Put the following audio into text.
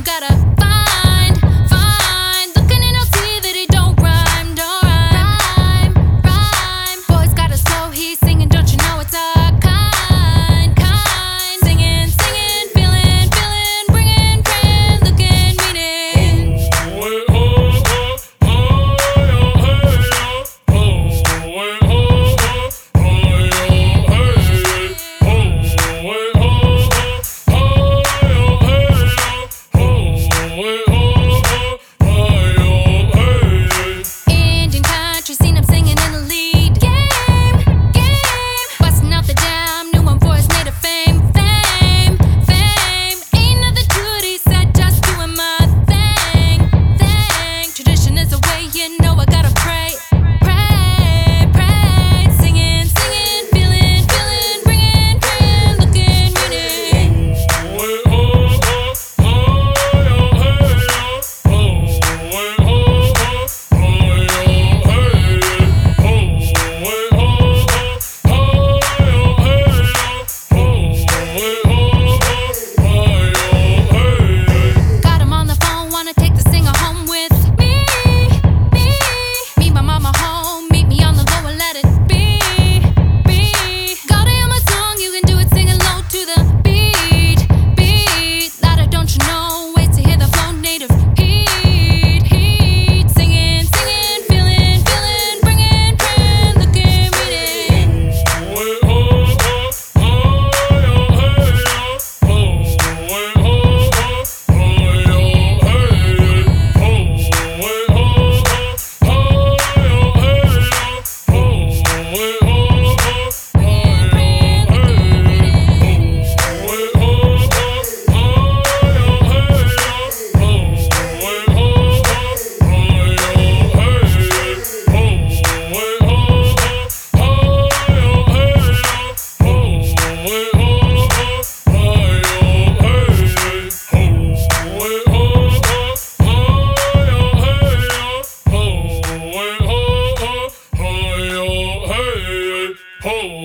you gotta Hey!